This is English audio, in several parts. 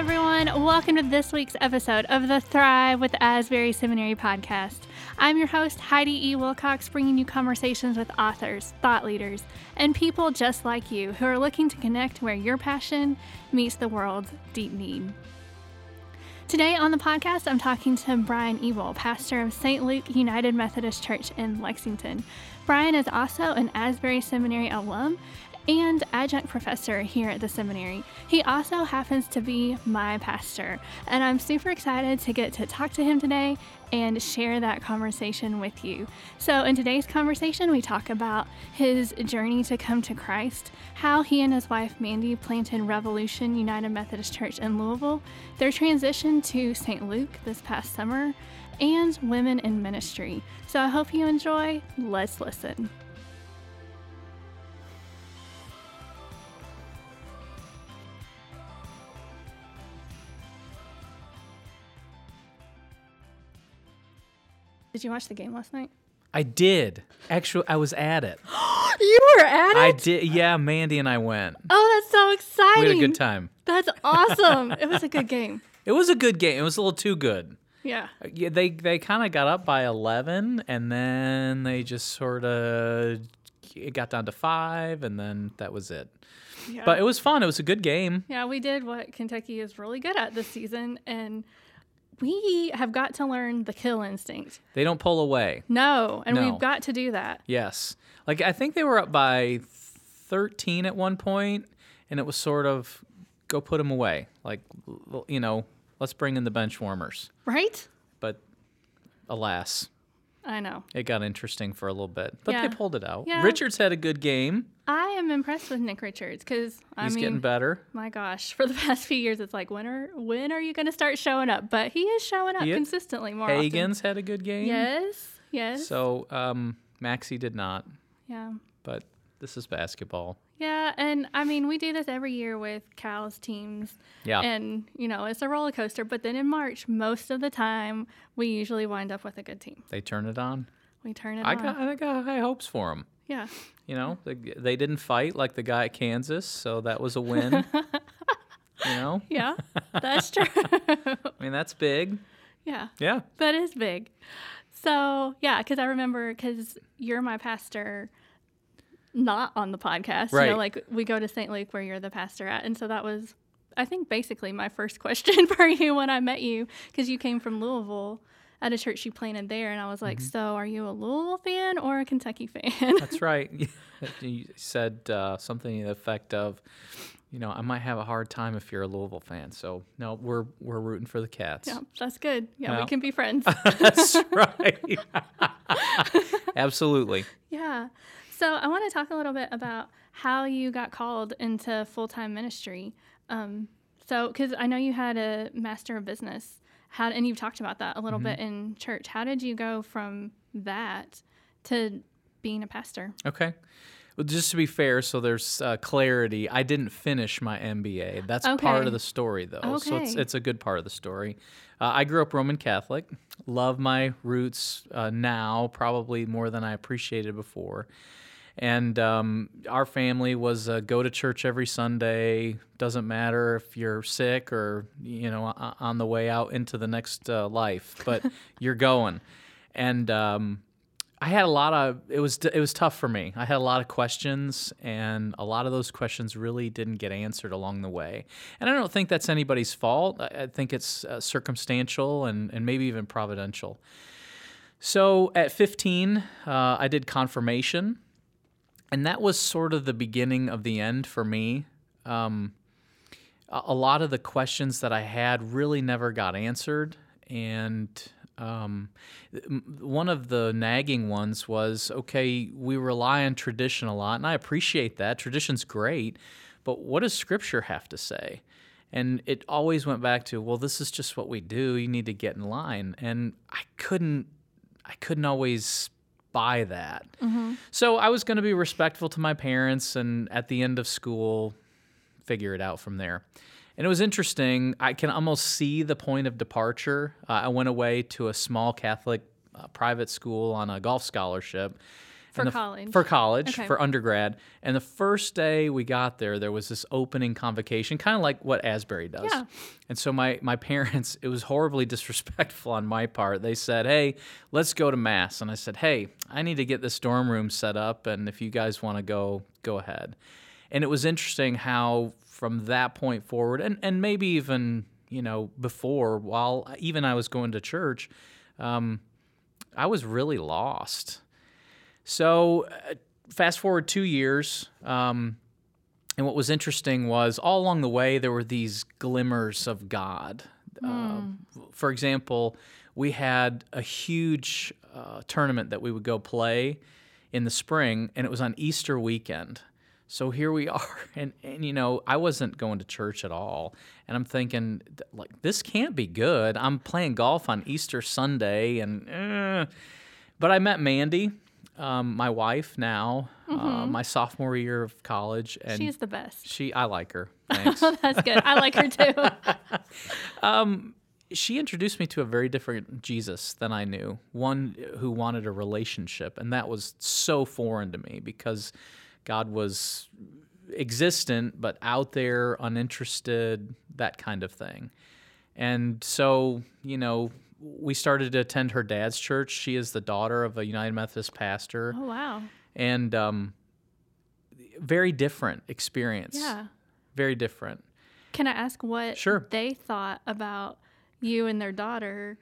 everyone. Welcome to this week's episode of the Thrive with Asbury Seminary podcast. I'm your host, Heidi E. Wilcox, bringing you conversations with authors, thought leaders, and people just like you who are looking to connect where your passion meets the world's deep need. Today on the podcast, I'm talking to Brian Ebel, pastor of St. Luke United Methodist Church in Lexington. Brian is also an Asbury Seminary alum and adjunct professor here at the seminary. He also happens to be my pastor, and I'm super excited to get to talk to him today and share that conversation with you. So, in today's conversation, we talk about his journey to come to Christ, how he and his wife Mandy planted Revolution United Methodist Church in Louisville, their transition to St. Luke this past summer, and women in ministry. So, I hope you enjoy. Let's listen. Did you watch the game last night? I did. Actually, I was at it. you were at it? I did. Yeah, Mandy and I went. Oh, that's so exciting. We had a good time. That's awesome. it was a good game. It was a good game. It was a little too good. Yeah. Uh, yeah, they they kind of got up by 11 and then they just sort of it got down to 5 and then that was it. Yeah. But it was fun. It was a good game. yeah, we did what Kentucky is really good at this season and we have got to learn the kill instinct. They don't pull away. No, and No. we've got to do that. Yes. Like I think they were up by 13 at one point and it was sort of go put them away. Like you know, let's bring in the bench warmers. Right? But alas, I know. it got interesting for a little bit. But Yeah. they pulled it out. Yeah. Richards had a good game. I am impressed with Nick Richards because I He's mean, getting better. my gosh, for the past few years, it's like when are when are you going to start showing up? But he is showing up He consistently more often. Hagans had a good game. Yes. Yes. So um, Maxey did not, yeah. but this is basketball. Yeah, and I mean, we do this every year with Cal's teams. Yeah. And, you know, it's a roller coaster, but then in March, most of the time, we usually wind up with a good team. they turn it on. We turn it on. I on. got I got high hopes for them. yeah. You know, they, they didn't fight like the guy at Kansas, so that was a win. you know, Yeah. That's true. I mean that's big. yeah. Yeah. That is big. So, yeah, because I remember, because you're my pastor not on the podcast. You Right. know, like we go to St. Luke where you're the pastor at. And so that was, I think, basically my first question for you when I met you, because you came from Louisville at a church you planted there. And I was like, Mm-hmm. so are you a Louisville fan or a Kentucky fan? That's right. you said uh, something to the effect of, you know, I might have a hard time if you're a Louisville fan. So no, we're we're rooting for the Cats. yeah, that's good. Yeah, Yeah. we can be friends. That's right. Absolutely. Yeah. So I want to talk a little bit about how you got called into full time ministry. Um, so, because I know you had a master of business, how and you've talked about that a little bit in church. How did you go from that to being a pastor? Okay. Well, just to be fair, so there's uh, clarity. I didn't finish my MBA. That's part of the story, though. Okay. So it's it's a good part of the story. Uh, I grew up Roman Catholic. Love my roots uh, now, probably more than I appreciated before. And um, our family was uh, go to church every Sunday. Doesn't matter if you're sick or you know on the way out into the next uh, life, but you're going. And um, I had a lot of it was it was tough for me. I had a lot of questions, and a lot of those questions really didn't get answered along the way. And I don't think that's anybody's fault. I, I think it's uh, circumstantial and and maybe even providential. So at 15, uh, I did confirmation, and that was sort of the beginning of the end for me. Um, a lot of the questions that I had really never got answered, and um, one of the nagging ones was okay, we rely on tradition a lot, and I appreciate that. Tradition's great, but what does Scripture have to say? And it always went back to, well, this is just what we do. You need to get in line, and I couldn't, I couldn't always buy that. So I was going to be respectful to my parents, and at the end of school, figure it out from there. And it was interesting. I can almost see the point of departure. Uh, I went away to a small Catholic uh, private school on a golf scholarship. For the college. For college, Okay. for undergrad. And the first day we got there, there was this opening convocation, kind of like what Asbury does. Yeah. And so my, my parents, it was horribly disrespectful on my part. They said, hey, let's go to Mass. And I said, hey, I need to get this dorm room set up. And if you guys want to go, go ahead. And it was interesting how from that point forward, and, and maybe even, you know, before, while even I was going to church, um, I was really lost. So, uh, fast forward two years, um, and what was interesting was all along the way there were these glimmers of God. Uh, for example, we had a huge uh, tournament that we would go play in the spring, and it was on Easter weekend. So here we are, and, and you know I wasn't going to church at all, and I'm thinking like this can't be good. I'm playing golf on Easter Sunday, and eh. but I met Mandy, um, my wife now, uh, my sophomore year of college, and She's the best. she I like her. Thanks. That's good. I like her too. she introduced me to a very different Jesus than I knew. One who wanted a relationship, and that was so foreign to me because God was existent but out there, uninterested, that kind of thing. And so, you know, we started to attend her dad's church. She is the daughter of a United Methodist pastor, Oh wow. and um, very different experience. Yeah. very different. Can I ask what Sure. they thought about you and their daughter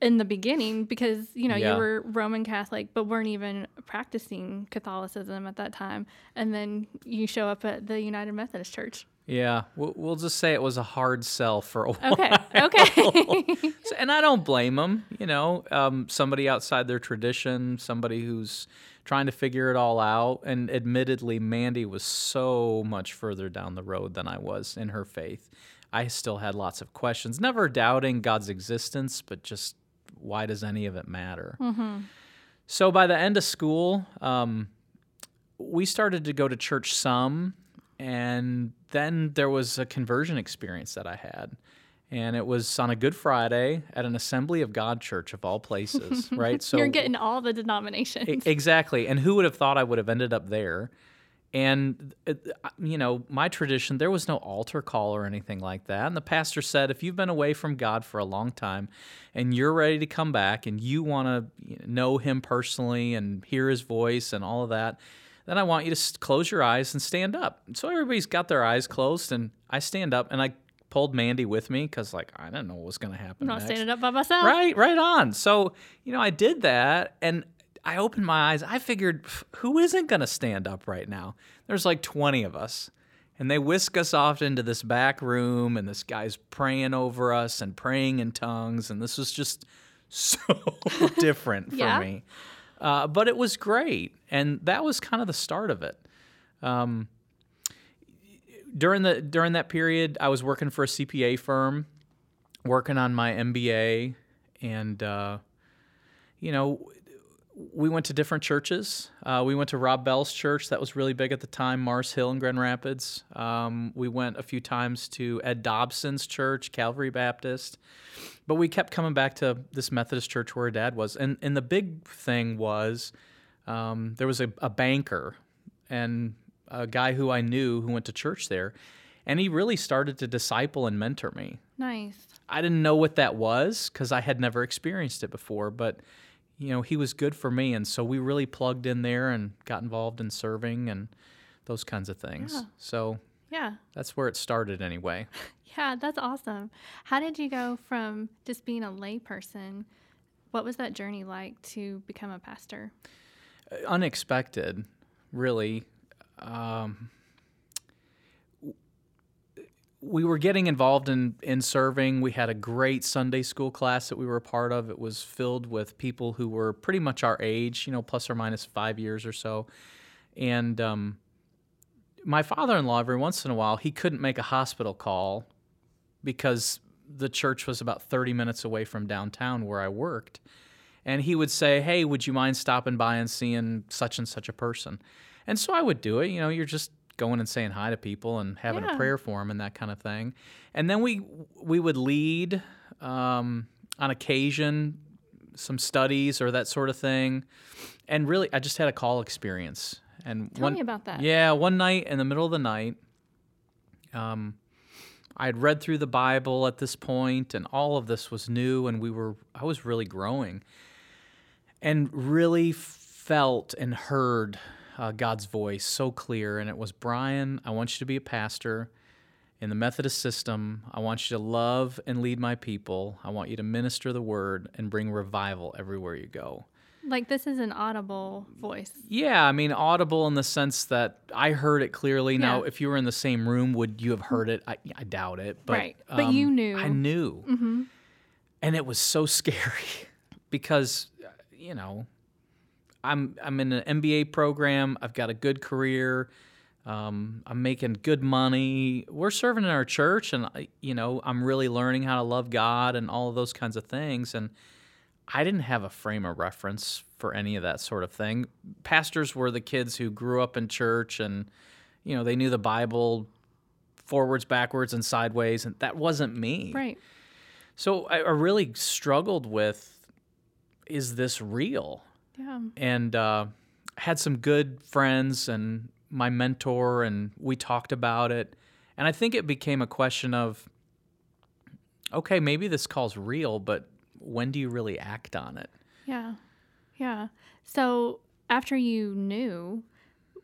in the beginning? Because you know Yeah. you were Roman Catholic, but weren't even practicing Catholicism at that time, and then you show up at the United Methodist Church. Yeah, we'll, we'll just say it was a hard sell for a while. Okay. Okay. So- and I don't blame them. You know, um, somebody outside their tradition, somebody who's trying to figure it all out. And admittedly, Mandy was so much further down the road than I was in her faith. I still had lots of questions, never doubting God's existence, but just why does any of it matter? So by the end of school, um, we started to go to church some, and then there was a conversion experience that I had. And it was on a Good Friday at an Assembly of God church of all places, right? So You're getting all the denominations. E- Exactly. And who would have thought I would have ended up there? And, uh, you know, my tradition, there was no altar call or anything like that. And the pastor said, if you've been away from God for a long time and you're ready to come back and you want to know Him personally and hear His voice and all of that, then I want you to close your eyes and stand up. So everybody's got their eyes closed, and I stand up and I pulled Mandy with me because, like, I didn't know what was going to happen. I'm not next. standing up by myself. Right, right on. So, you know, I did that and I opened my eyes. I figured, who isn't going to stand up right now? There's like 20 of us. And they whisk us off into this back room, and this guy's praying over us and praying in tongues. And this was just so different for Yeah. me. Uh, but it was great. And that was kind of the start of it. Um, during the during that period, I was working for a CPA firm, working on my MBA, and uh, you know, we went to different churches. Uh, we went to Rob Bell's church, that was really big at the time, Mars Hill in Grand Rapids. Um, we went a few times to Ed Dobson's church, Calvary Baptist, but we kept coming back to this Methodist church where her dad was. And and the big thing was um, there was a, a banker and a guy who I knew who went to church there, and he really started to disciple and mentor me. Nice. I didn't know what that was because I had never experienced it before, but you know, he was good for me. And so we really plugged in there and got involved in serving and those kinds of things. Yeah. So Yeah. that's where it started anyway. Yeah, that's awesome. How did you go from just being a layperson? What was that journey like to become a pastor? Unexpected, really. Um, we were getting involved in, in serving. We had a great Sunday school class that we were a part of. It was filled with people who were pretty much our age, you know, plus or minus five years or so. And um, my father in law, every once in a while, he couldn't make a hospital call because the church was about 30 minutes away from downtown where I worked. And he would say, Hey, would you mind stopping by and seeing such and such a person? And so I would do it. You know, you're just going and saying hi to people and having Yeah. a prayer for them and that kind of thing. And then we we would lead um, on occasion some studies or that sort of thing. And really, I just had a call experience. And Tell one, me about that. Yeah, one night in the middle of the night, um, I had read through the Bible at this point, and all of this was new, and we were I was really growing, and really felt and heard uh, God's voice so clear, and it was Brian. I want you to be a pastor in the Methodist system. I want you to love and lead my people. I want you to minister the word and bring revival everywhere you go. Like this is an audible voice. Yeah, I mean audible in the sense that I heard it clearly. Now, if you were in the same room, would you have heard it? I, I doubt it. But, Right. But you um, knew. I knew, Mm-hmm. and it was so scary because, uh, you know, I'm I'm in an MBA program. I've got a good career. Um, I'm making good money. We're serving in our church, and you know, I'm really learning how to love God and all of those kinds of things. And I didn't have a frame of reference for any of that sort of thing. Pastors were the kids who grew up in church, and you know, they knew the Bible forwards, backwards, and sideways, and that wasn't me. Right. So I, I really struggled with: is this real? Yeah. and uh, had some good friends and my mentor, and we talked about it. And I think it became a question of, okay, maybe this call's real, but when do you really act on it? Yeah. Yeah. So after you knew,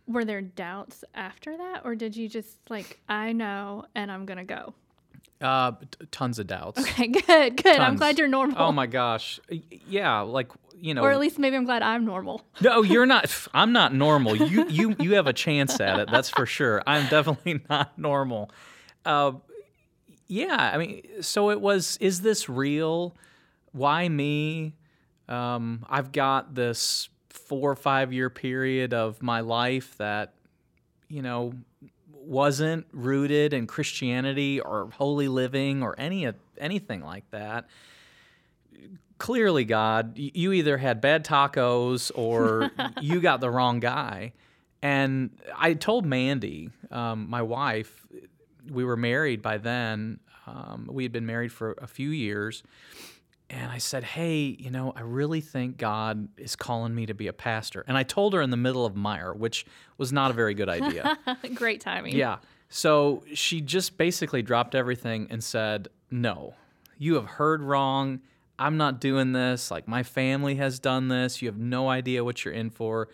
were there doubts after that? Or did you just like, I know and I'm going to go? Uh, t- tons of doubts. Okay, good, good. I'm glad you're normal. Oh my gosh, yeah, like you know, Or at least maybe I'm glad I'm normal. No, you're not. I'm not normal. You you you have a chance at it. That's for sure. I'm definitely not normal. Uh, yeah, I mean, so it was. Is this real? Why me? Um, I've got this four or five year period of my life that, you know, wasn't rooted in Christianity or holy living or any anything like that clearly god you either had bad tacos or you got the wrong guy and i told mandy um, my wife we were married by then um, we had been married for a few years and i said hey you know i really think god is calling me to be a pastor and i told her in the middle of Meijer which was not a very good idea Great timing. yeah. So she just basically dropped everything and said, No, you have heard wrong. I'm not doing this. Like, my family has done this. You have no idea what you're in for.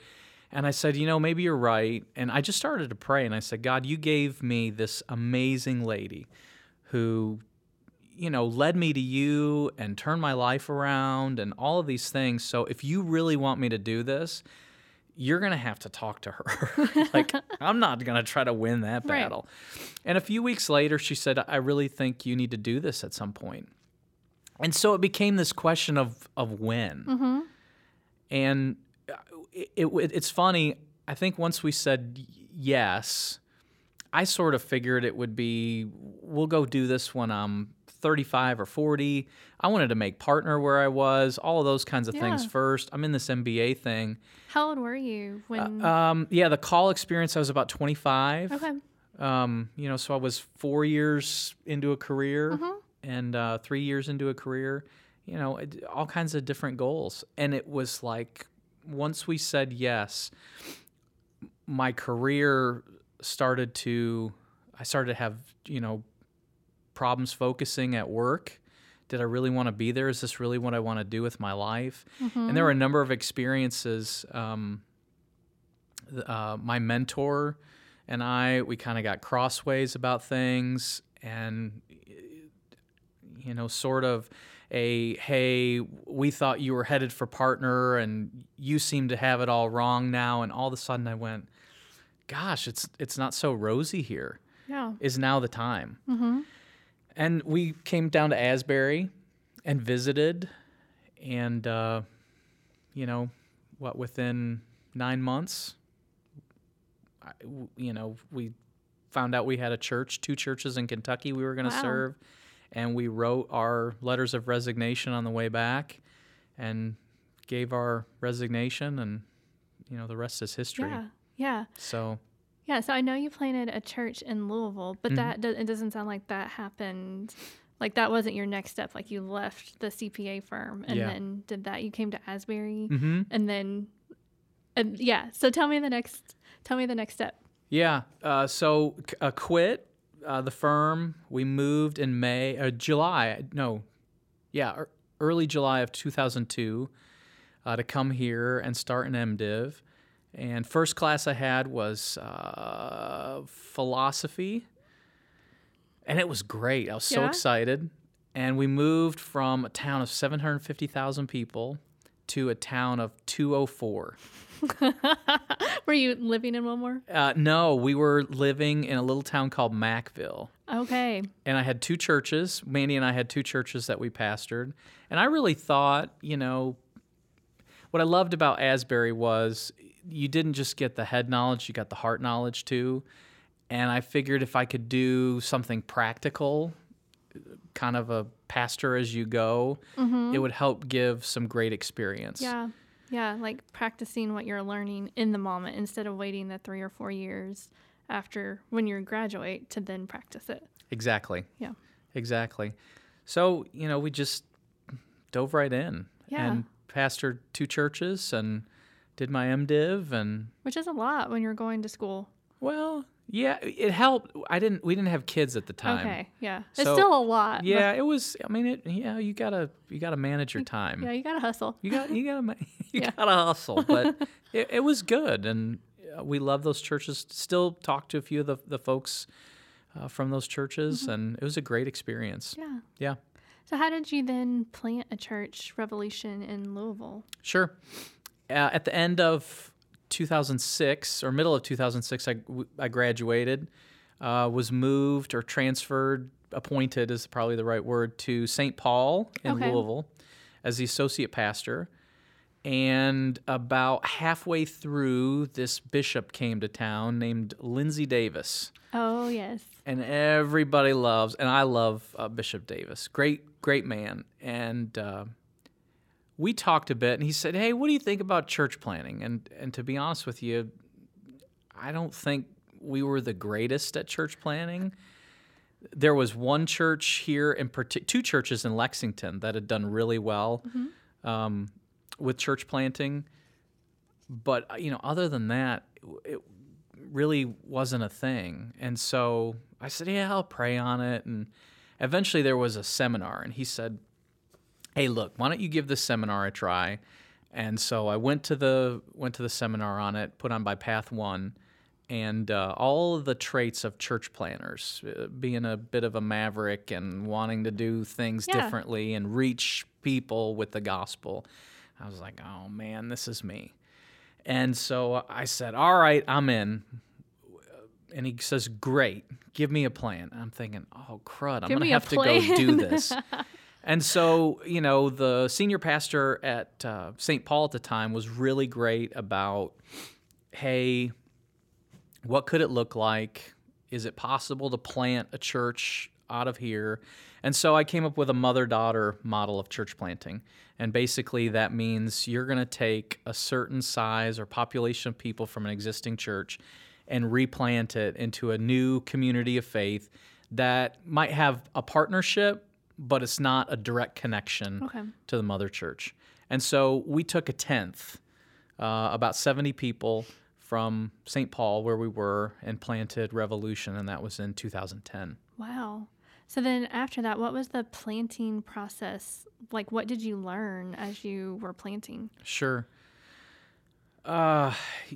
And I said, You know, maybe you're right. And I just started to pray and I said, God, you gave me this amazing lady who, you know, led me to you and turned my life around and all of these things. So if you really want me to do this, you're going to have to talk to her. like, I'm not going to try to win that Right. battle. And a few weeks later, she said, I really think you need to do this at some point. And so it became this question of, of when. Mm-hmm. And uh, it, it, it's funny. I think once we said yes, I sort of figured it would be we'll go do this when I'm 35 or 40. I wanted to make partner where I was, all of those kinds of things first. I'm in this MBA thing. How old were you when? Um, yeah, the call experience, I was about 25. okay. Um, you know, so I was four years into a career Mhm. And uh, three years into a career, you know, all kinds of different goals. And it was like, once we said yes, my career started to, I started to have, you know, problems focusing at work. Did I really want to be there? Is this really what I want to do with my life? And there were a number of experiences. Um, uh, my mentor and I, we kind of got crossways about things, and you know, sort of a hey, we thought you were headed for partner, and you seem to have it all wrong now. And all of a sudden, I went, gosh, it's it's not so rosy here. Yeah. Is now the time? Mm-hmm. And we came down to Asbury and visited, and uh, you know, what within nine months, I- you know, we found out we had a church, two churches in Kentucky we were going to Wow. serve, and we wrote our letters of resignation on the way back, and gave our resignation, and you know, the rest is history. Yeah. Yeah. So Yeah. So I know you planted a church in Louisville, but Mhm. that do- it doesn't sound like that happened Like that wasn't your next step. Like you left the CPA firm and Yeah. then did that. You came to Asbury Mm-hmm. and then, and yeah. So tell me the next. Tell me the next step. Yeah. Uh, so uh, quit uh, the firm. We moved in May, uh, July. No, yeah, early July of 2002 uh, to come here and start an MDiv. And first class I had was uh, philosophy, and it was great. I was so excited. And we moved from a town of 750,000 people to a town of 204. Were you living in Wilmore? Uh, no, we were living in a little town called Mackville. Okay. And I had two churches. Mandy and I had two churches that we pastored. And I really thought, you know, what I loved about Asbury was you didn't just get the head knowledge, you got the heart knowledge too. And I figured if I could do something practical, kind of a pastor as you go, it would help give some great experience. Yeah. Yeah. Like practicing what you're learning in the moment instead of waiting the three or four years after when you graduate to then practice it. Exactly. Yeah. Exactly. So, you know, we just dove right in Yeah. and pastored two churches and did my MDiv and Which is a lot when you're going to school. well, yeah, it helped. I didn't we didn't have kids at the time. Okay. Yeah. It's still a lot. Yeah, it was I mean it yeah, you got to you got to manage your time. Yeah. You got to hustle. You got you got to you Yeah. got to hustle, but it, it was good and uh, we love those churches. Still talk to a few of the the folks uh, from those churches Mm-hmm. and it was a great experience. Yeah. Yeah. So how did you then plant a church, Revolution, in Louisville? Sure. Uh, at the end of 2006 or middle of 2006, I, I graduated, uh, was moved or transferred, appointed is probably the right word, to St. Paul in Okay. Louisville as the associate pastor. And about halfway through, this bishop came to town named Lindsey Davis Oh yes. and everybody loves, and I love uh, Bishop Davis. Great, great man. And uh, we talked a bit, and he said, "Hey, what do you think about church planting?" And and to be honest with you, I don't think we were the greatest at church planting. There was one church here in partic- two churches in Lexington that had done really well um, with church planting, but uh, you know, other than that, it really wasn't a thing. And so I said, "Yeah, I'll pray on it." And eventually, there was a seminar, and he said, "Hey, look, why don't you give this seminar a try?" And so I went to the went to the seminar on it, put on by Path One, and uh, all of the traits of church planters, uh, being a bit of a maverick and wanting to do things Yeah. differently and reach people with the gospel. I was like, "Oh man, this is me." And so I said, "All right, I'm in." And he says, "Great, give me a plan." I'm thinking, "Oh crud, I'm gonna me a have to go do this." and so, you know, the senior pastor at uh, St. Paul at the time was really great about, "Hey, what could it look like? Is it possible to plant a church out of here?" And so I came up with a mother daughter model of church planting. And basically, that means you're going to take a certain size or population of people from an existing church and replant it into a new community of faith that might have a partnership, but it's not a direct connection Okay. to the mother church. And so we took a tenth, uh, about 70 people from St. Paul, where we were, and planted Revolution, and that was in 2010. Wow. So then after that, what was the planting process? Like, what did you learn as you were planting? Sure. Uh,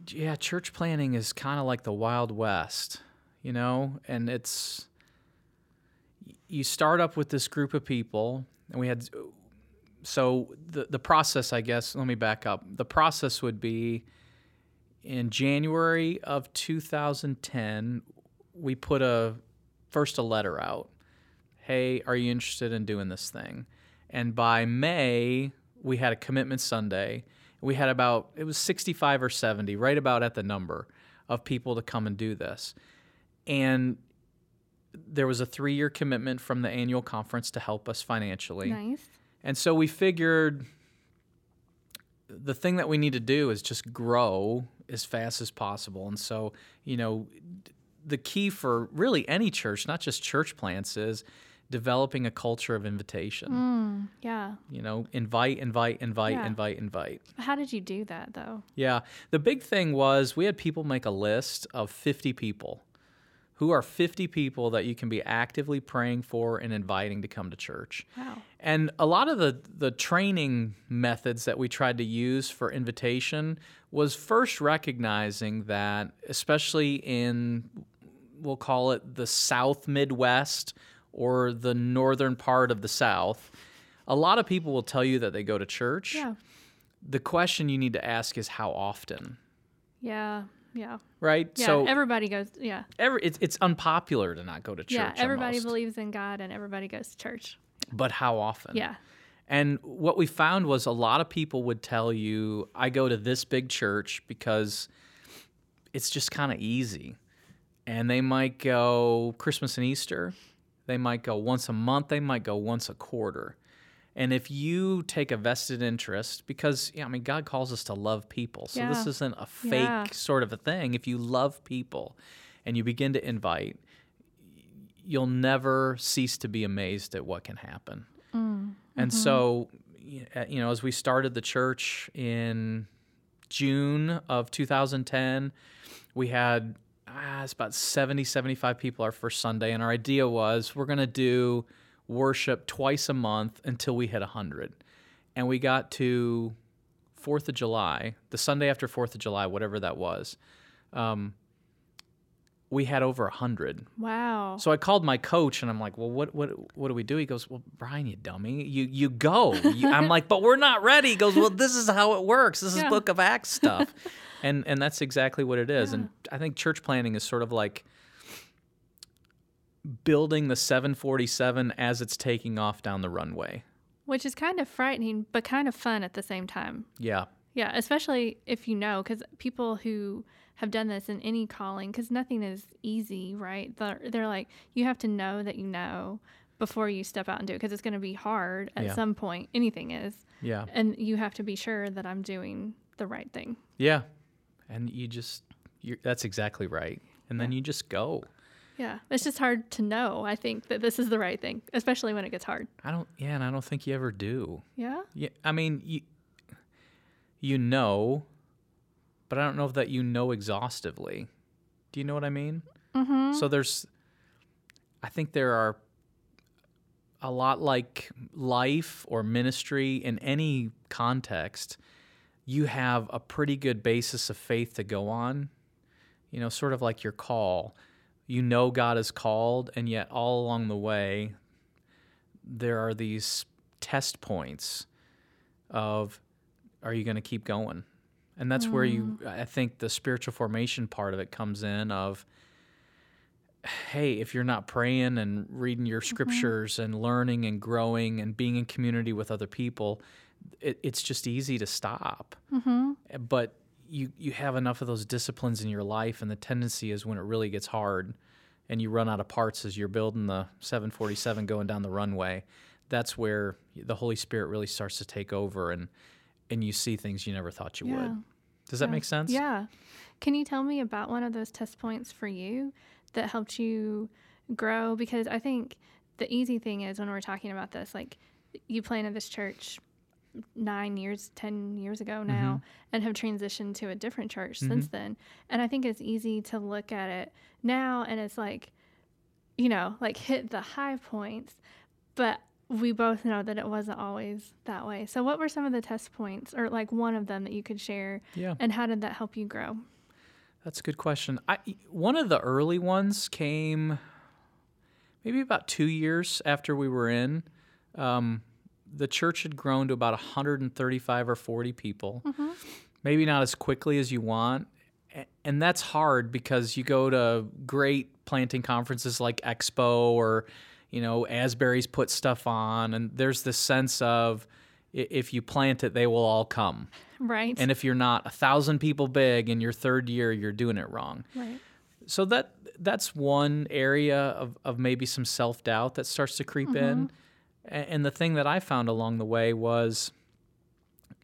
yeah, church planting is kind of like the Wild West, you know, and it's you start up with this group of people, and we had so the the process, I guess. Let me back up. The process would be in January of 2010, we put a first a letter out. Hey, are you interested in doing this thing? And by May, we had a commitment Sunday. We had about it was 65 or 70, right about at the number of people to come and do this. And there was a 3-year commitment from the annual conference to help us financially. Nice. And so we figured the thing that we need to do is just grow as fast as possible. And so, you know, the key for really any church, not just church plants, is developing a culture of invitation. Mm, yeah. You know, invite, invite, invite, Yeah. invite, invite. How did you do that though? Yeah. The big thing was we had people make a list of 50 people. Who are 50 people that you can be actively praying for and inviting to come to church? Wow. And a lot of the, the training methods that we tried to use for invitation was first recognizing that, especially in, we'll call it the South Midwest or the northern part of the South, a lot of people will tell you that they go to church. Yeah. The question you need to ask is how often, Yeah. Yeah. right? Yeah. so everybody goes. Yeah. every, it's, it's unpopular to not go to church. yeah. Everybody almost. believes in God and everybody goes to church. But how often? Yeah. And what we found was a lot of people would tell you, I go to this big church because it's just kind of easy. And they might go Christmas and Easter. They might go once a month. They might go once a quarter. And if you take a vested interest, because, yeah, I mean, God calls us to love people. So this isn't a fake Yeah. sort of a thing. If you love people and you begin to invite, you'll never cease to be amazed at what can happen. And so, y- uh, you know, as we started the church in June of 2010, we had ah, it's about 70, 75 people our first Sunday. And our idea was we're going to do worship twice a month until we hit 100. And we got to 4th of July, the Sunday after 4th of July, whatever that was. Um, we had over 100. Wow. So I called my coach and I'm like, "Well, what what what do we do?" He goes, "Well, Brian, you dummy, you you go." You, I'm like, "But we're not ready." He goes, "Well, this is how it works. This is Book of Acts stuff," and and that's exactly what it is. And I think church planting is sort of like building the 747 as it's taking off down the runway. Which is kind of frightening, but kind of fun at the same time. Yeah, Yeah, especially if you know, because people who have done this in any calling, because nothing is easy, right? They're, they're like, you have to know that you know before you step out and do it, because it's going to be hard at Yeah. some point. Anything is. yeah, And you have to be sure that I'm doing the right thing. yeah, and you just that's exactly right. And then you just go. Yeah. It's just hard to know, I think, that this is the right thing, especially when it gets hard. I don't. Yeah, and I don't think you ever do. Yeah. Yeah, I mean, you you know, but I don't know that you know exhaustively. Do you know what I mean? Mm-hmm. So there's, I think there are a lot like life or ministry in any context. You have a pretty good basis of faith to go on. You know, sort of like your call. You know God is called, and yet all along the way, there are these test points of are you going to keep going? And that's where you i think the spiritual formation part of it comes in of hey if you're not praying and reading your scriptures and learning and growing and being in community with other people it, it's just easy to stop. Mm-hmm. but you you have enough of those disciplines in your life and the tendency is when it really gets hard and you run out of parts as you're building the 747 going down the runway that's where the holy spirit really starts to take over and and you see things you never thought you Yeah. would does that Yeah. make sense Yeah. Can you tell me about one of those test points for you that helped you grow? Because I think the easy thing is when we're talking about this, like you planted this church nine years, 10 years ago now, and have transitioned to a different church since then. And I think it's easy to look at it now and it's like, you know, like hit the high points, but we both know that it wasn't always that way. So, what were some of the test points, or like one of them that you could share? yeah And how did that help you grow? That's a good question. I one of the early ones came maybe about two years after we were in. Um, the church had grown to about 135 or 40 people. Mm-hmm. Maybe not as quickly as you want, and that's hard because you go to great planting conferences like Expo or you know Asbury's put stuff on, and there's this sense of if you plant it, they will all come. Right. And if you're not a thousand people big in your third year, you're doing it wrong. right. So that that's one area of, of maybe some self doubt that starts to creep mm-hmm. in. And the thing that I found along the way was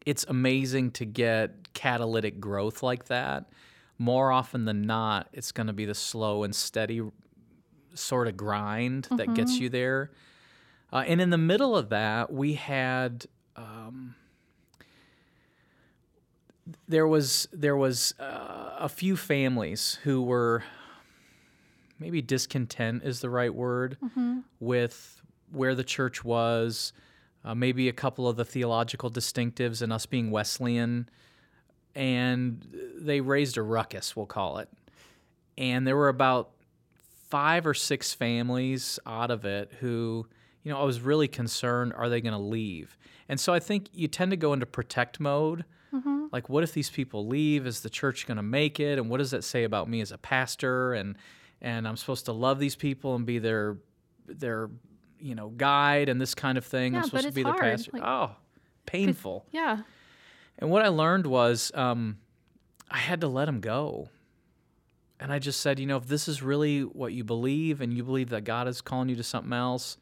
it's amazing to get catalytic growth like that. More often than not, it's going to be the slow and steady sort of grind that gets you there. Uh, and in the middle of that, we had um, there was there was uh, a few families who were maybe discontent is the right word with where the church was. Uh, maybe a couple of the theological distinctives and us being Wesleyan, and they raised a ruckus, we'll call it. And there were about five or six families out of it who, you know, I was really concerned are they going to leave? And so I think you tend to go into protect mode. Like, what if these people leave? Is the church going to make it? And what does that say about me as a pastor? And and I'm supposed to love these people and be their their you know guide and this kind of thing. Yeah, I'm but supposed to it's be hard, pastor. like- oh, painful. Yeah. And what I learned was um, I had to let him go. And I just said, you know, if this is really what you believe and you believe that God is calling you to something else,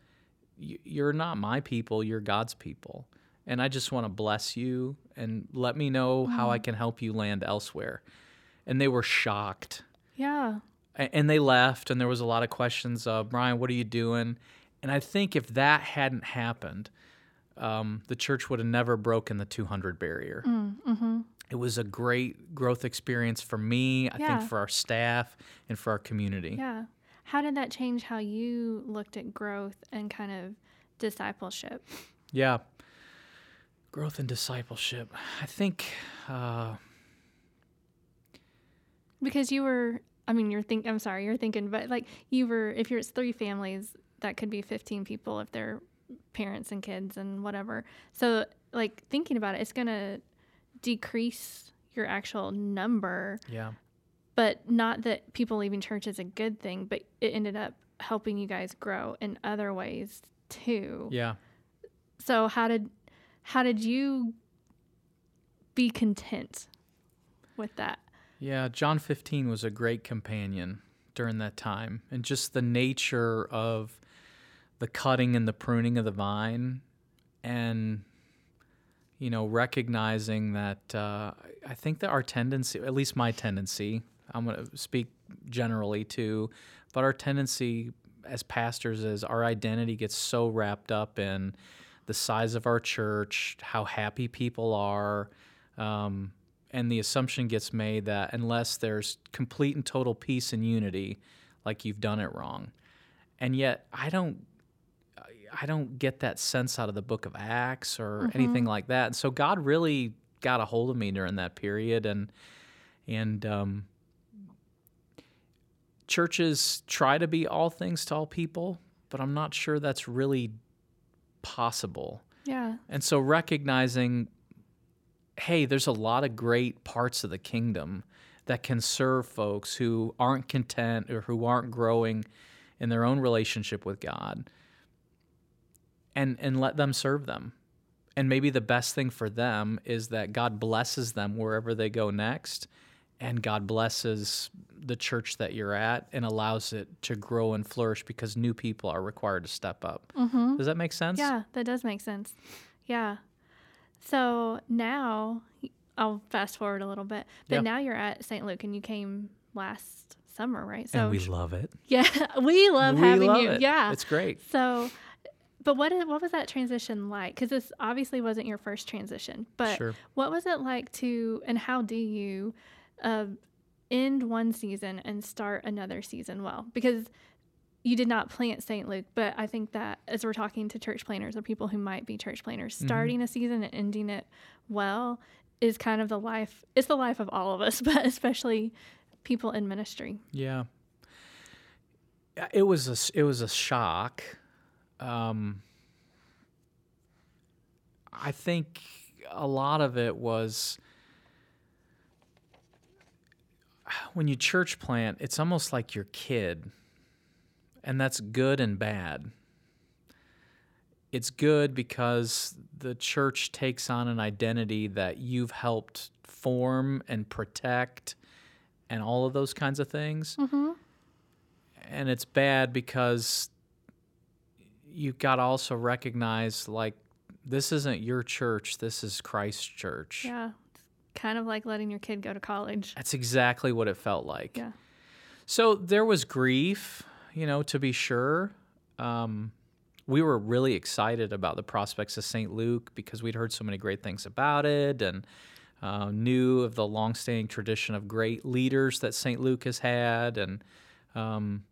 you're not my people, you're God's people. And I just want to bless you and let me know how I can help you land elsewhere. And they were shocked. Yeah. And they left, and there was a lot of questions of, Brian, what are you doing? And I think if that hadn't happened, um, the church would have never broken the 200 barrier. mm-hmm. It was a great growth experience for me, I Yeah. think for our staff and for our community. Yeah. How did that change how you looked at growth and kind of discipleship? Yeah. Growth and discipleship. I think uh, Because you were, I mean, you're thinking, I'm sorry, you're thinking, but like you were, if you're, it's three families, that could be 15 people if they're parents and kids and whatever. So, like, thinking about it, it's going to decrease your actual number, yeah. but not that people leaving church is a good thing, but it ended up helping you guys grow in other ways too. Yeah. So, how did, how did you be content with that? Yeah, John 15 was a great companion during that time. And just the nature of the cutting and the pruning of the vine and you know recognizing that uh, I think that our tendency, at least my tendency, I'm going to speak generally too, but our tendency as pastors is our identity gets so wrapped up in the size of our church, how happy people are, um, and the assumption gets made that unless there's complete and total peace and unity, like you've done it wrong. And yet, I don't I don't get that sense out of the book of Acts or anything like that. And so God really got a hold of me during that period and and um, churches try to be all things to all people, but I'm not sure that's really possible. Yeah. And so recognizing, hey, there's a lot of great parts of the kingdom that can serve folks who aren't content or who aren't growing in their own relationship with God and and let them serve them. And maybe the best thing for them is that God blesses them wherever they go next and God blesses the church that you're at and allows it to grow and flourish because new people are required to step up. Mm-hmm. Does that make sense? Yeah, that does make sense. Yeah. So now I'll fast forward a little bit, but Yeah. now you're at St. Luke and you came last summer, right? So and we love it. yeah, we love we having love you. it. Yeah. It's great. so, but what is, what was that transition like? Because this obviously wasn't your first transition, but Sure. what was it like to, and how do you uh, end one season and start another season well? Because you did not plant St. Luke, but I think that as we're talking to church planters or people who might be church planters, Mm-hmm. starting a season and ending it well is kind of the life, it's the life of all of us, but especially people in ministry. Yeah. It was a it was a shock. Um, I think a lot of it was when you church plant, it's almost like your kid, and that's good and bad. It's good because the church takes on an identity that you've helped form and protect and all of those kinds of things. Mm-hmm. And it's bad because you've got to also recognize like this isn't your church, this is Christ's church. Yeah. It's kind of like letting your kid go to college. That's exactly what it felt like. Yeah. So there was grief, you know, to be sure. Um, we were really excited about the prospects of St. Luke because we'd heard so many great things about it and uh, knew of the longstanding tradition of great leaders that St. Luke has had. And, um,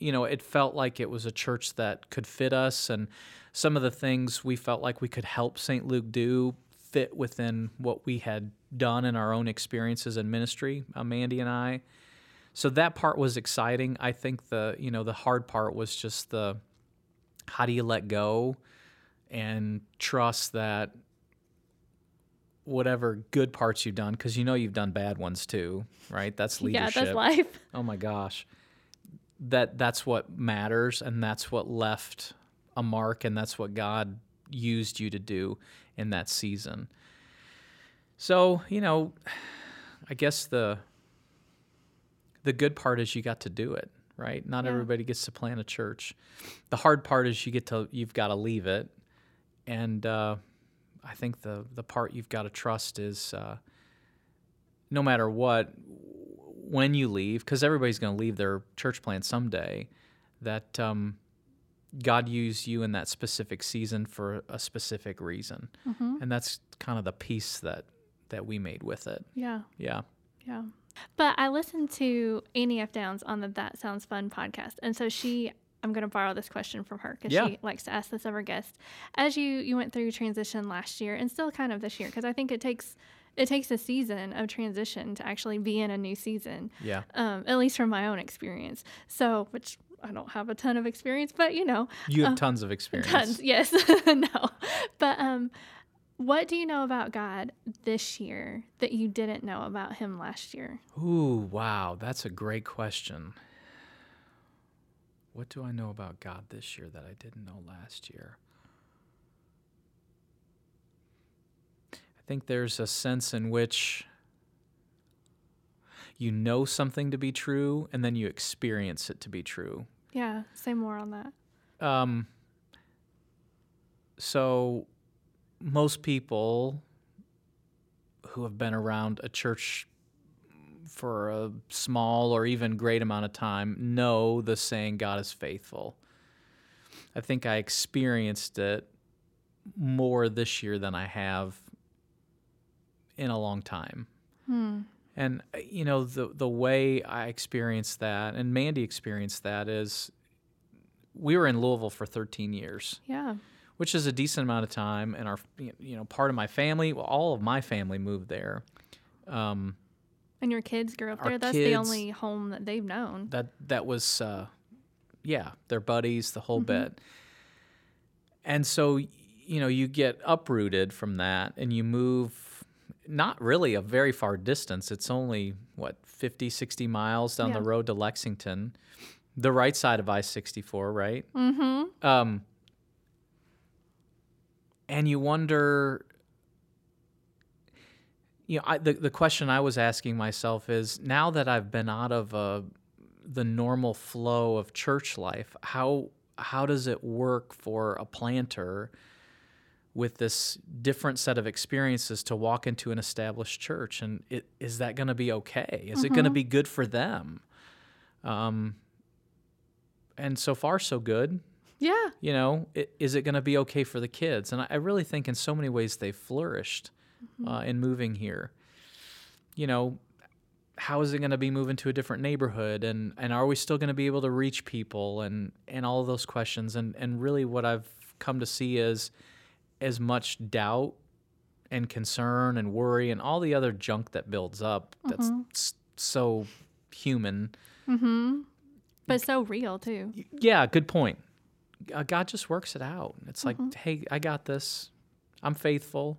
you know, it felt like it was a church that could fit us. And some of the things we felt like we could help St. Luke do fit within what we had done in our own experiences in ministry, uh, Mandy and I. So that part was exciting. I think the you know the hard part was just the how do you let go and trust that whatever good parts you've done because you know you've done bad ones too, right? That's leadership. Yeah, that's life. Oh my gosh. That that's what matters and that's what left a mark and that's what God used you to do in that season. So, you know, I guess the the good part is you got to do it, right? Not Yeah. everybody gets to plant a church. The hard part is you get to you've got to leave it, and uh, I think the the part you've got to trust is uh, no matter what, when you leave, because everybody's going to leave their church plant someday, that um, God used you in that specific season for a specific reason, hmm and that's kind of the piece that that we made with it. Yeah. Yeah. Yeah. But I listened to Annie F. Downs on the That Sounds Fun podcast. And so she, I'm going to borrow this question from her because Yeah. she likes to ask this of her guests. As you, you went through transition last year and still kind of this year, because I think it takes, it takes a season of transition to actually be in a new season, Yeah. um, at least from my own experience. So, which I don't have a ton of experience, but you know, You have Uh, tons of experience. Tons, yes. no. But um what do you know about God this year that you didn't know about him last year? Ooh, wow, that's a great question. What do I know about God this year that I didn't know last year? Think there's a sense in which you know something to be true and then you experience it to be true. Yeah, say more on that. Um, so, most people who have been around a church for a small or even great amount of time know the saying, God is faithful. I think I experienced it more this year than I have in a long time. Hmm. And uh, you know the the way I experienced that, and Mandy experienced that, is we were in Louisville for 13 years, Yeah. which is a decent amount of time. And our you know part of my family, well, all of my family moved there. Um, And your kids grew up there. That's the only home that they've known. that that was uh, yeah, their buddies, the whole bit. And so you know you get uprooted from that, and you move not really a very far distance. It's only what 50, 60 miles down Yeah. the road to Lexington, the right side of I sixty four, right? Mm-hmm. Um, and you wonder, you know, I, the the question I was asking myself is now that I've been out of uh, the normal flow of church life, how how does it work for a planter with this different set of experiences to walk into an established church, and it, is that going to be okay? Is it going to be good for them? Um, and so far, so good. Yeah. you know i- is it going to be okay for the kids? And I, I really think in so many ways they've flourished uh, in moving here. You know how is it going to be moving to a different neighborhood? And and are we still going to be able to reach people? And and all of those questions. And and really what i've come to see is as much doubt and concern and worry and all the other junk that builds up that's s- so human Mm-hmm. But so real too. yeah, good point. Uh, God just works it out. It's like, hey, I got this. I'm faithful.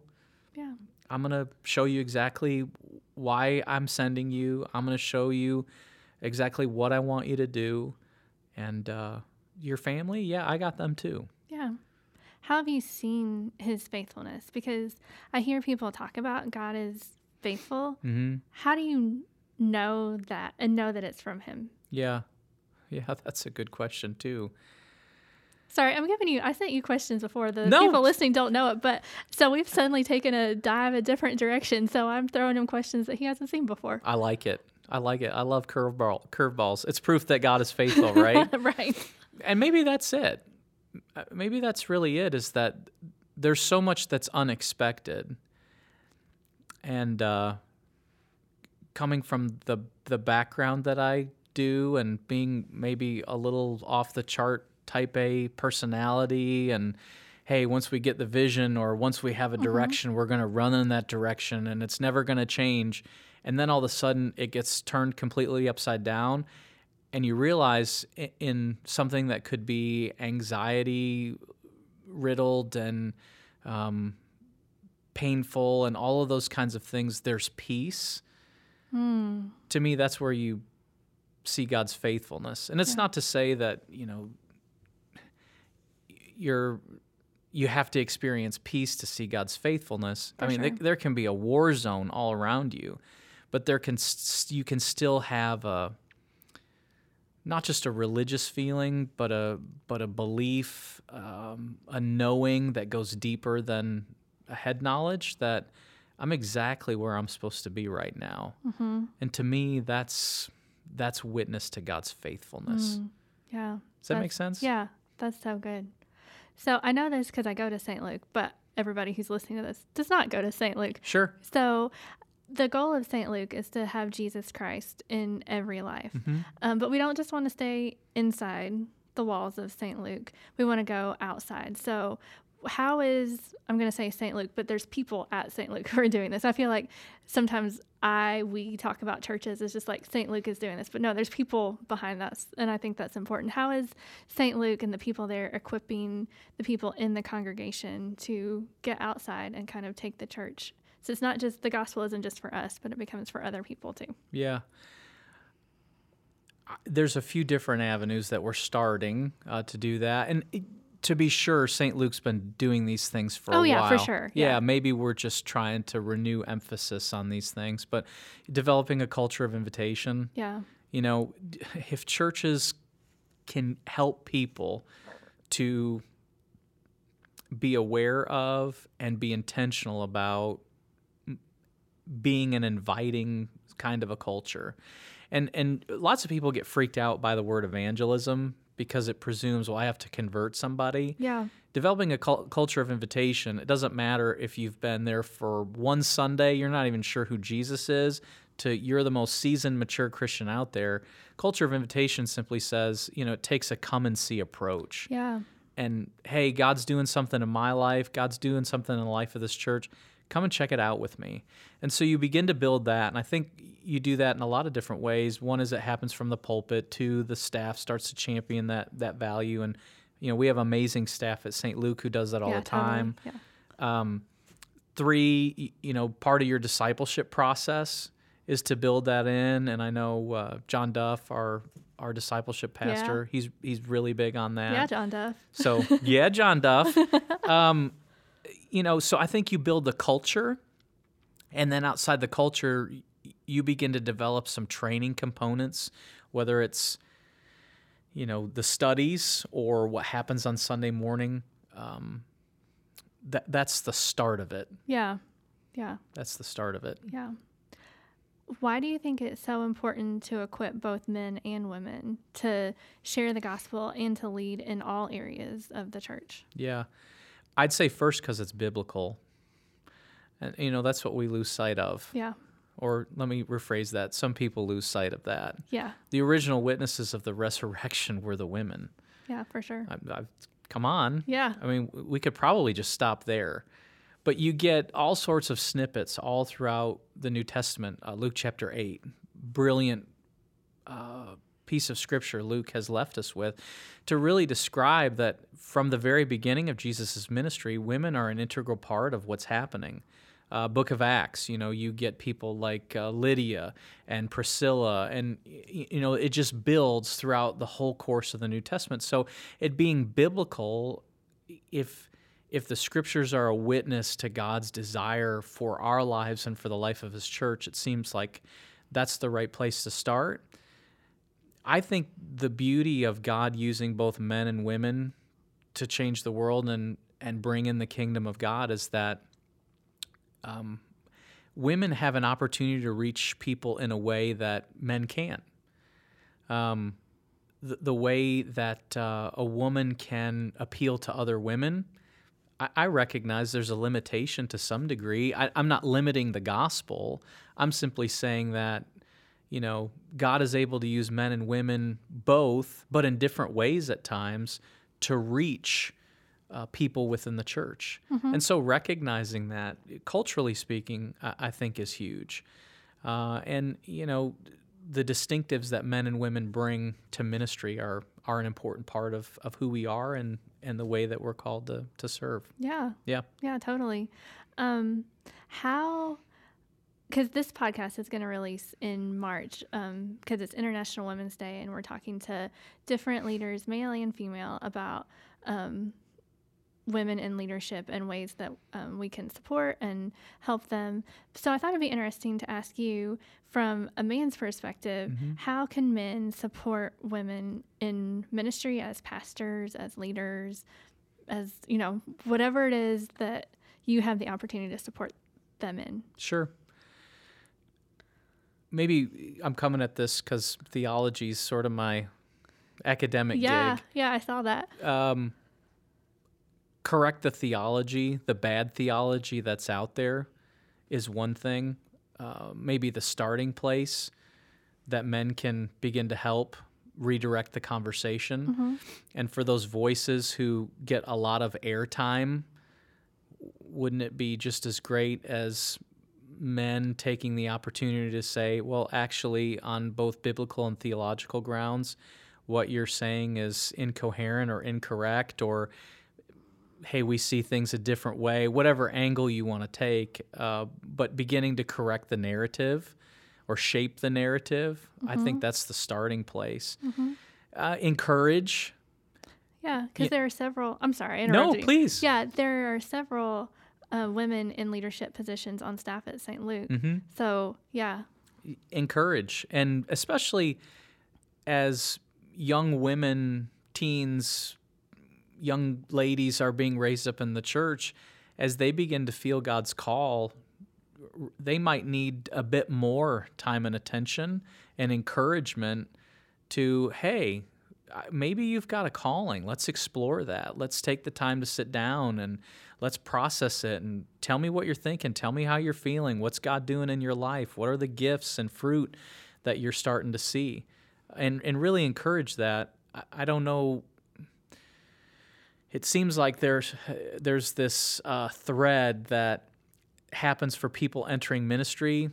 Yeah. I'm going to show you exactly why I'm sending you. I'm going to show you exactly what I want you to do. And uh, your family, yeah, I got them too. Yeah. How have you seen his faithfulness? Because I hear people talk about God is faithful. hmm How do you know that and know that it's from him? Yeah. Yeah, that's a good question too. Sorry, I'm giving you. I sent you questions before. The No. people listening don't know it, but so we've suddenly taken a dive a different direction. So I'm throwing him questions that he hasn't seen before. I like it. I like it. I love curveball curveballs. It's proof that God is faithful, right? right. and maybe that's it. Uh, maybe that's really it is that there's so much that's unexpected. And uh, coming from the the background that I do and being maybe a little off the chart type A personality and hey once we get the vision or once we have a direction we're going to run in that direction and it's never going to change. And then all of a sudden it gets turned completely upside down and you realize in something that could be anxiety riddled and um, painful and all of those kinds of things there's peace. To me that's where you see god's faithfulness. And it's not to say that you know you're you have to experience peace to see god's faithfulness. I mean sure. there, there can be a war zone all around you but there can s- you can still have a not just a religious feeling, but a but a belief, um, a knowing that goes deeper than a head knowledge that I'm exactly where I'm supposed to be right now. Mm-hmm. And to me, that's that's witness to God's faithfulness. Yeah. Does that make sense? Yeah, that's so good. So I know this because I go to St. Luke, but everybody who's listening to this does not go to St. Luke. Sure. So the goal of St. Luke is to have Jesus Christ in every life. Mm-hmm. Um, but we don't just want to stay inside the walls of St. Luke, we want to go outside. So, how is, I'm going to say St. Luke, but there's people at St. Luke who are doing this. I feel like sometimes I, we talk about churches as just like St. Luke is doing this, but no, there's people behind us. And I think that's important. How is St. Luke and the people there equipping the people in the congregation to get outside and kind of take the church? So it's not just the gospel isn't just for us, but it becomes for other people too. Yeah. There's a few different avenues that we're starting uh, to do that, and it, to be sure, St. Luke's been doing these things for Oh, a yeah, while. Oh, yeah, for sure, Yeah, yeah. maybe we're just trying to renew emphasis on these things, but developing a culture of invitation. Yeah. You know, if churches can help people to be aware of and be intentional about being an inviting kind of a culture. And and lots of people get freaked out by the word evangelism because it presumes well I have to convert somebody Yeah. developing a cul- culture of invitation it doesn't matter if you've been there for one sunday you're not even sure who jesus is to you're the most seasoned mature christian out there culture of invitation simply says you know it takes a come and see approach Yeah. and hey god's doing something in my life god's doing something in the life of this church come and check it out with me and so you begin to build that and i think you do that in a lot of different ways one is it happens from the pulpit two the staff starts to champion that that value and you know we have amazing staff at st luke who does that all yeah, the time Totally. Yeah. um, three you know part of your discipleship process is to build that in and i know uh, john duff our our discipleship Yeah. pastor he's he's really big on that Yeah, John Duff. so yeah, John Duff. Um, you know, so I think you build the culture, and then outside the culture, you begin to develop some training components, whether it's you know the studies or what happens on Sunday morning. Um, that that's the start of it. Yeah. Yeah. That's the start of it. Yeah. Why do you think it's so important to equip both men and women to share the gospel and to lead in all areas of the church? Yeah, I'd say first because it's biblical, and you know that's what we lose sight of. Yeah. Or let me rephrase that: some people lose sight of that. Yeah. the original witnesses of the resurrection were the women. Yeah, for sure. I, I, come on. Yeah. I mean, we could probably just stop there. But you get all sorts of snippets all throughout the New Testament. Uh, Luke chapter 8, brilliant uh, piece of scripture Luke has left us with to really describe that from the very beginning of Jesus' ministry, women are an integral part of what's happening. Uh, Book of Acts, you know, you get people like uh, Lydia and Priscilla, and you know, it just builds throughout the whole course of the New Testament. So, it being biblical, if if the scriptures are a witness to God's desire for our lives and for the life of His church, it seems like that's the right place to start. I think the beauty of God using both men and women to change the world and and bring in the kingdom of God is that um, women have an opportunity to reach people in a way that men can't. Um, the, the way that uh, a woman can appeal to other women. I, I recognize there's a limitation to some degree. I, I'm not limiting the gospel. I'm simply saying that, you know, God is able to use men and women both, but in different ways at times to reach uh, people within the church. And so recognizing that, culturally speaking, I, I think is huge. Uh, and, you know, the distinctives that men and women bring to ministry are, are an important part of, of who we are and, and the way that we're called to, to serve. Yeah. Yeah. Yeah, totally. Um, how, because this podcast is going to release in March, because it's International Women's Day, and we're talking to different leaders, male and female, about um, women in leadership and ways that um, we can support and help them. So I thought it'd be interesting to ask you, from a man's perspective, how can men support women in ministry as pastors, as leaders, as you know, whatever it is that you have the opportunity to support them in. Sure. Maybe I'm coming at this because theology is sort of my academic yeah, gig. yeah, I saw that. um, correct the theology, the bad theology that's out there is one thing. Uh, maybe the starting place that men can begin to help redirect the conversation. And for those voices who get a lot of airtime, wouldn't it be just as great as men taking the opportunity to say, well, actually, on both biblical and theological grounds, what you're saying is incoherent or incorrect, or hey, we see things a different way, whatever angle you want to take, uh, but beginning to correct the narrative or shape the narrative, I think that's the starting place. Uh, encourage. Yeah, because Yeah. there are several. I'm sorry. I No, please. Yeah, there are several uh, women in leadership positions on staff at St. Luke. Mm-hmm. So yeah, encourage and especially as young women teens young ladies are being raised up in the church as they begin to feel god's call they might need a bit more time and attention and encouragement to hey maybe you've got a calling. Let's explore that. Let's take the time to sit down and let's process it and tell me what you're thinking. Tell me how you're feeling. What's god doing in your life? What are the gifts and fruit that you're starting to see? And and really encourage that. I, I don't know. It seems like there's there's this uh, thread that happens for people entering ministry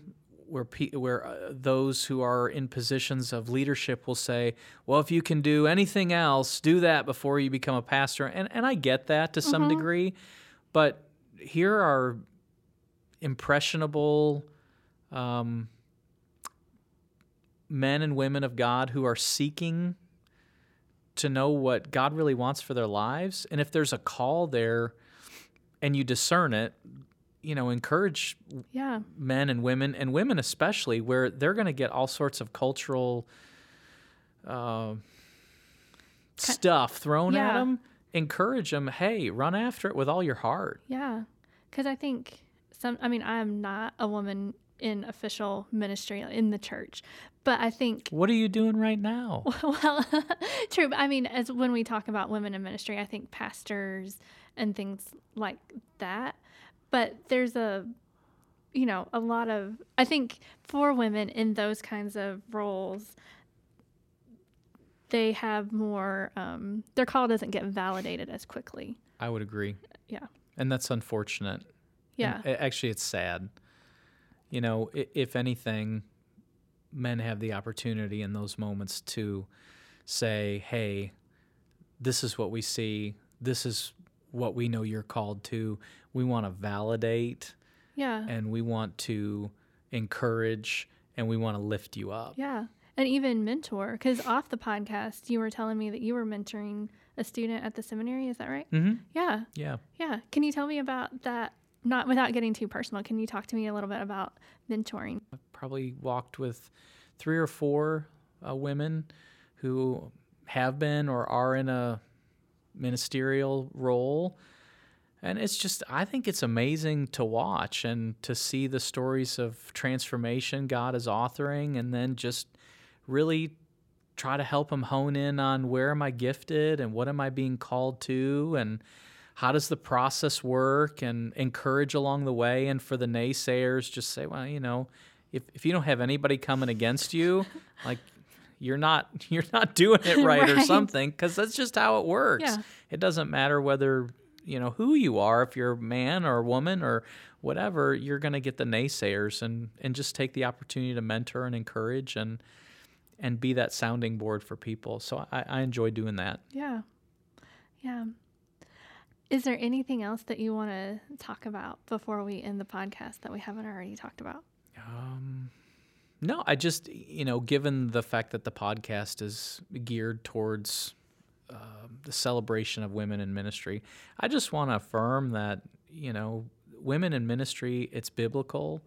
where pe- where uh, those who are in positions of leadership will say, "Well, if you can do anything else, do that before you become a pastor." And and I get that to some degree, but here are impressionable um, men and women of God who are seeking to know what God really wants for their lives, and if there's a call there, and you discern it, you know, encourage yeah, men and women, and women especially, where they're going to get all sorts of cultural uh, stuff thrown at them. Encourage them. Hey, run after it with all your heart. yeah. Because I think some. I mean, I am not a woman in official ministry in the church, but I think What are you doing right now? well, true. I mean, as when we talk about women in ministry, I think pastors and things like that. But there's a, you know, a lot of, I think for women in those kinds of roles, they have more, um, their call doesn't get validated as quickly. I would agree, Yeah. and that's unfortunate. Yeah. And actually, it's sad. You know, if anything, men have the opportunity in those moments to say, hey, this is what we see. This is what we know you're called to. We want to validate Yeah. and we want to encourage and we want to lift you up. Yeah. And even mentor, because off the podcast, you were telling me that you were mentoring a student at the seminary. Is that right? Mm-hmm. Yeah. Yeah. Yeah. Can you tell me about that? Not without getting too personal. Can you talk to me a little bit about mentoring? I probably walked with three or four uh, women who have been or are in a ministerial role. And it's just, I think it's amazing to watch and to see the stories of transformation God is authoring and then just really try to help them hone in on where am I gifted and what am I being called to and how does the process work and encourage along the way and for the naysayers just say well you know if, if you don't have anybody coming against you like you're not you're not doing it right, right. or something because that's just how it works. Yeah. it doesn't matter whether you know who you are if you're a man or a woman or whatever you're going to get the naysayers and and just take the opportunity to mentor and encourage and and be that sounding board for people. So i, I enjoy doing that. Yeah. Yeah. Is there anything else that you want to talk about before we end the podcast that we haven't already talked about? Um no i just you know given the fact that the podcast is geared towards uh, the celebration of women in ministry. I just want to affirm that you know women in ministry it's biblical.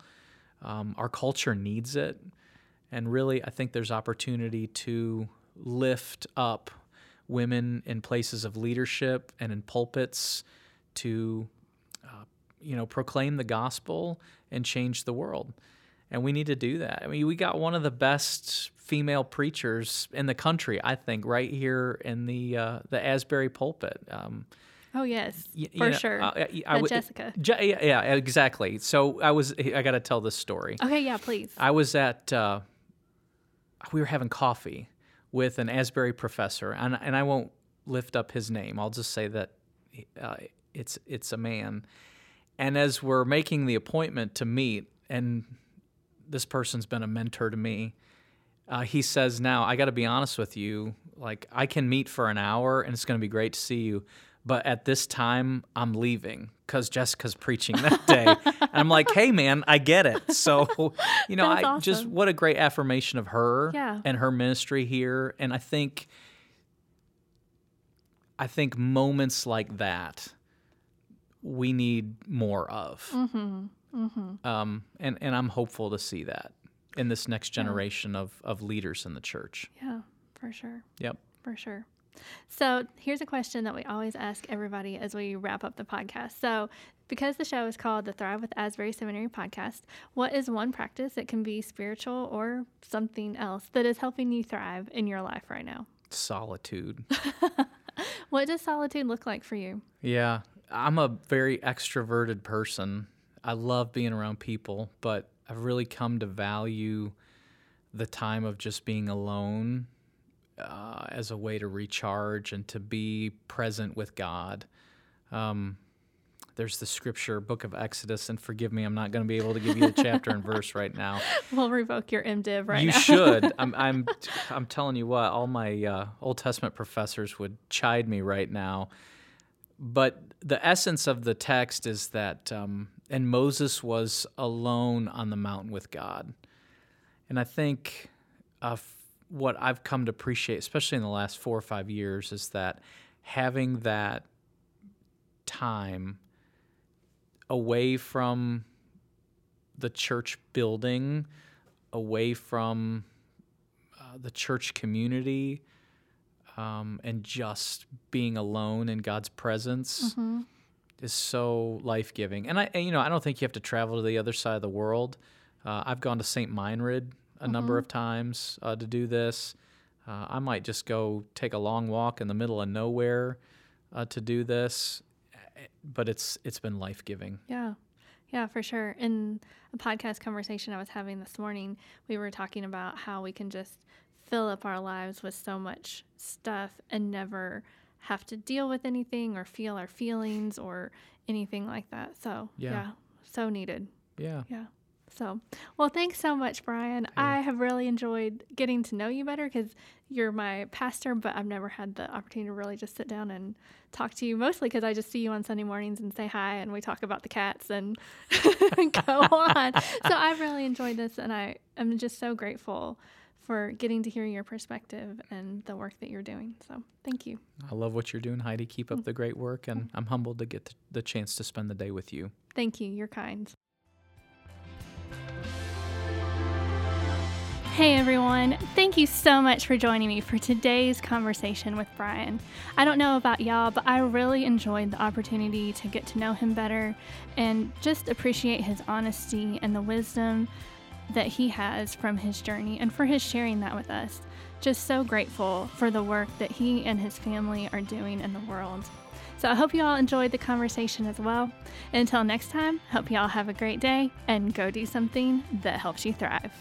Um, our culture needs it, and really, I think there's opportunity to lift up women in places of leadership and in pulpits to uh, you know proclaim the gospel and change the world and we need to do that. I mean, we got one of the best female preachers in the country, I think, right here in the uh, the Asbury pulpit. Um, oh yes, y- for know, sure. Uh, I, I, Jessica. Je- yeah, yeah, exactly. So I was. I got to tell this story. Okay, yeah, please. I was at. Uh, we were having coffee with an Asbury professor, and and I won't lift up his name. I'll just say that uh, it's it's a man. And as we're making the appointment to meet, and this person's been a mentor to me. Uh, he says now I got to be honest with you. Like I can meet for an hour and it's going to be great to see you, but at this time I'm leaving because Jessica's preaching that day. and I'm like, hey man, I get it. So you know, I awesome. just what a great affirmation of her yeah. and her ministry here. And I think I think moments like that we need more of. Mm-hmm. Mm-hmm. Um, and, and I'm hopeful to see that in this next generation yeah. of, of leaders in the church. Yeah, for sure. Yep. For sure. So here's a question that we always ask everybody as we wrap up the podcast. So, because the show is called the Thrive with Asbury Seminary podcast, what is one practice that can be spiritual or something else that is helping you thrive in your life right now? Solitude. what does solitude look like for you? Yeah, I'm a very extroverted person. I love being around people, but I've really come to value the time of just being alone uh, as a way to recharge and to be present with God. Um, there's the scripture, book of Exodus, and forgive me, I'm not going to be able to give you the chapter and verse right now. We'll revoke your MDiv right you now. You should. I'm, I'm, I'm telling you what, all my uh, Old Testament professors would chide me right now. But the essence of the text is that um, and Moses was alone on the mountain with God. And I think uh, what I've come to appreciate, especially in the last four or five years, is that having that time away from the church building, away from uh, the church community, um, and just being alone in God's presence. Mm-hmm is so life giving. And I, you know, I don't think you have to travel to the other side of the world. Uh, I've gone to St. Meinrad a mm-hmm. number of times uh, to do this. Uh, I might just go take a long walk in the middle of nowhere uh, to do this, but it's it's been life giving. Yeah, yeah, for sure. In a podcast conversation I was having this morning, we were talking about how we can just fill up our lives with so much stuff and never have to deal with anything or feel our feelings or anything like that. So, yeah, yeah so needed. Yeah. Yeah. So, well, thanks so much, Brian. Hey. I have really enjoyed getting to know you better because you're my pastor, but I've never had the opportunity to really just sit down and talk to you, mostly because I just see you on Sunday mornings and say hi and we talk about the cats and go on. So, I've really enjoyed this and I am just so grateful for getting to hear your perspective and the work that you're doing. So thank you. I love what you're doing, Heidi. Keep up mm. the great work, and I'm humbled to get the chance to spend the day with you. Thank you. You're kind. Hey everyone, thank you so much for joining me for today's conversation with Brian. I don't know about y'all, but I really enjoyed the opportunity to get to know him better and just appreciate his honesty and the wisdom that he has from his journey and for his sharing that with us. Just so grateful for the work that he and his family are doing in the world. So I hope you all enjoyed the conversation as well. Until next time, hope you all have a great day and go do something that helps you thrive.